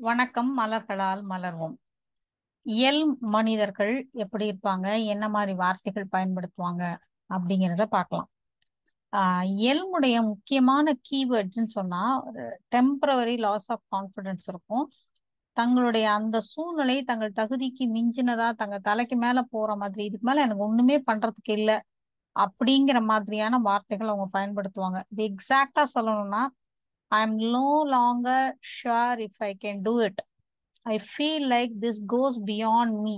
வணக்கம் மலர்களால் மலர்வோம். இயல் மனிதர்கள் எப்படி இருப்பாங்க? என்ன மாதிரி வார்த்தைகள் பயன்படுத்துவாங்க? அப்படிங்கிறத பார்க்கலாம். இயல்முடைய முக்கியமான கீவேர்ட்ஸ்ன்னு சொன்னா டெம்பரவரி லாஸ் ஆஃப் கான்ஃபிடன்ஸ் இருக்கும். தங்களுடைய அந்த சூழ்நிலை தங்கள் தகுதிக்கு மிஞ்சினதா தங்க தலைக்கு மேல போற மாதிரி இதுக்கு மேல எனக்கு ஒண்ணுமே பண்றதுக்கு இல்லை அப்படிங்கிற மாதிரியான வார்த்தைகள் அவங்க பயன்படுத்துவாங்க. இது எக்ஸாக்டா சொல்லணும்னா I am no longer sure if I can do it I feel like this goes beyond me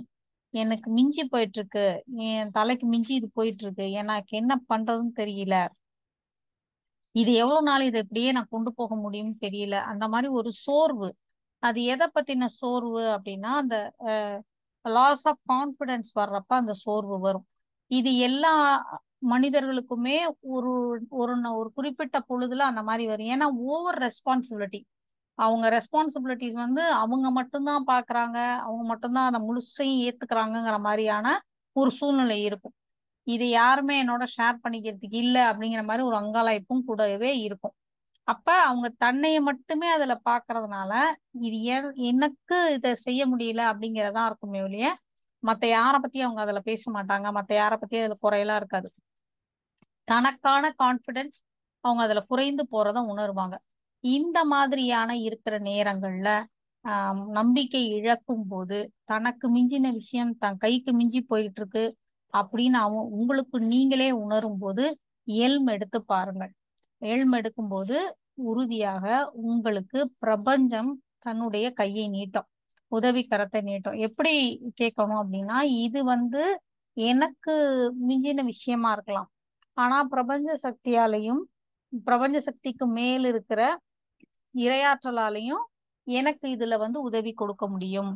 எனக்கு மிஞ்சி போயிட்டு இருக்கு என் தலைக்கு மிஞ்சி இது போயிட்டு இருக்கு எனக்கு என்ன பண்றதுன்னு தெரியல. இது எவ்வளவு நாள் இதை இப்படியே நான் கொண்டு போக முடியும்னு தெரியல. அந்த மாதிரி ஒரு சோர்வு. அது எதை பத்தின சோர்வு அப்படின்னா அந்த லாஸ் ஆஃப் கான்ஃபிடன்ஸ் வர்றப்ப அந்த சோர்வு வரும். இது எல்லா மனிதர்களுக்குமே ஒரு ஒரு ஒரு குறிப்பிட்ட பொழுதுல அந்த மாதிரி வரும். ஏன்னா ஓவர் ரெஸ்பான்சிபிலிட்டி அவங்க ரெஸ்பான்சிபிலிட்டிஸ் வந்து அவங்க மட்டும்தான் பாக்குறாங்க அவங்க மட்டும்தான் அதை முழுசையும் ஏத்துக்கிறாங்கிற மாதிரியான ஒரு சூழ்நிலை இருக்கும். இது யாருமே என்னோட ஷேர் பண்ணிக்கிறதுக்கு இல்லை அப்படிங்கிற மாதிரி ஒரு அங்காளாய்ப்பும் கூடவே இருக்கும். அப்ப அவங்க தன்னைய மட்டுமே அதுல பாக்குறதுனால இது எனக்கு இதை செய்ய முடியல அப்படிங்கிறதா இருக்குமே ஒழிய மத்த யாரை பத்தி அவங்க அதுல பேச மாட்டாங்க மத்த யாரை பத்தி அதுல குறையெல்லாம் இருக்காது. தனக்கான கான்ஃபிடென்ஸ் அவங்க அதில் குறைந்து போகிறத உணருவாங்க. இந்த மாதிரியான இருக்கிற நேரங்கள்ல ஆஹ் நம்பிக்கை இழக்கும் போது தனக்கு மிஞ்சின விஷயம் தன் கைக்கு மிஞ்சி போயிட்டு இருக்கு அப்படின்னு அவன் உங்களுக்கு நீங்களே உணரும் போது எல்ம் எடுத்து பாருங்கள். எல்ம் எடுக்கும்போது உறுதியாக உங்களுக்கு பிரபஞ்சம் தன்னுடைய கையை நீட்டும். உதவி கரத்தை நீட்டும். எப்படி கேட்கணும் அப்படின்னா இது வந்து எனக்கு மிஞ்சின விஷயமா இருக்கலாம். ஆனா பிரபஞ்ச சக்தியாலையும் பிரபஞ்ச சக்திக்கு மேல் இருக்கிற இரையாற்றலாலையும் எனக்கு இதுல வந்து உதவி கொடுக்க முடியும்.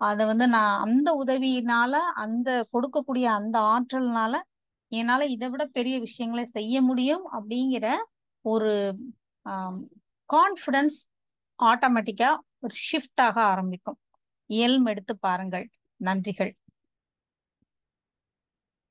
அதை வந்து நான் அந்த உதவியினால அந்த கொடுக்கக்கூடிய அந்த ஆற்றல்னால என்னால இதை விட பெரிய விஷயங்களை செய்ய முடியும் அப்படிங்கிற ஒரு கான்ஃபிடன்ஸ் ஆட்டோமேட்டிக்கா ஒரு ஷிஃப்ட் ஆக ஆரம்பிக்கும். இயல்பு எடுத்து பாருங்கள். நன்றிகள்.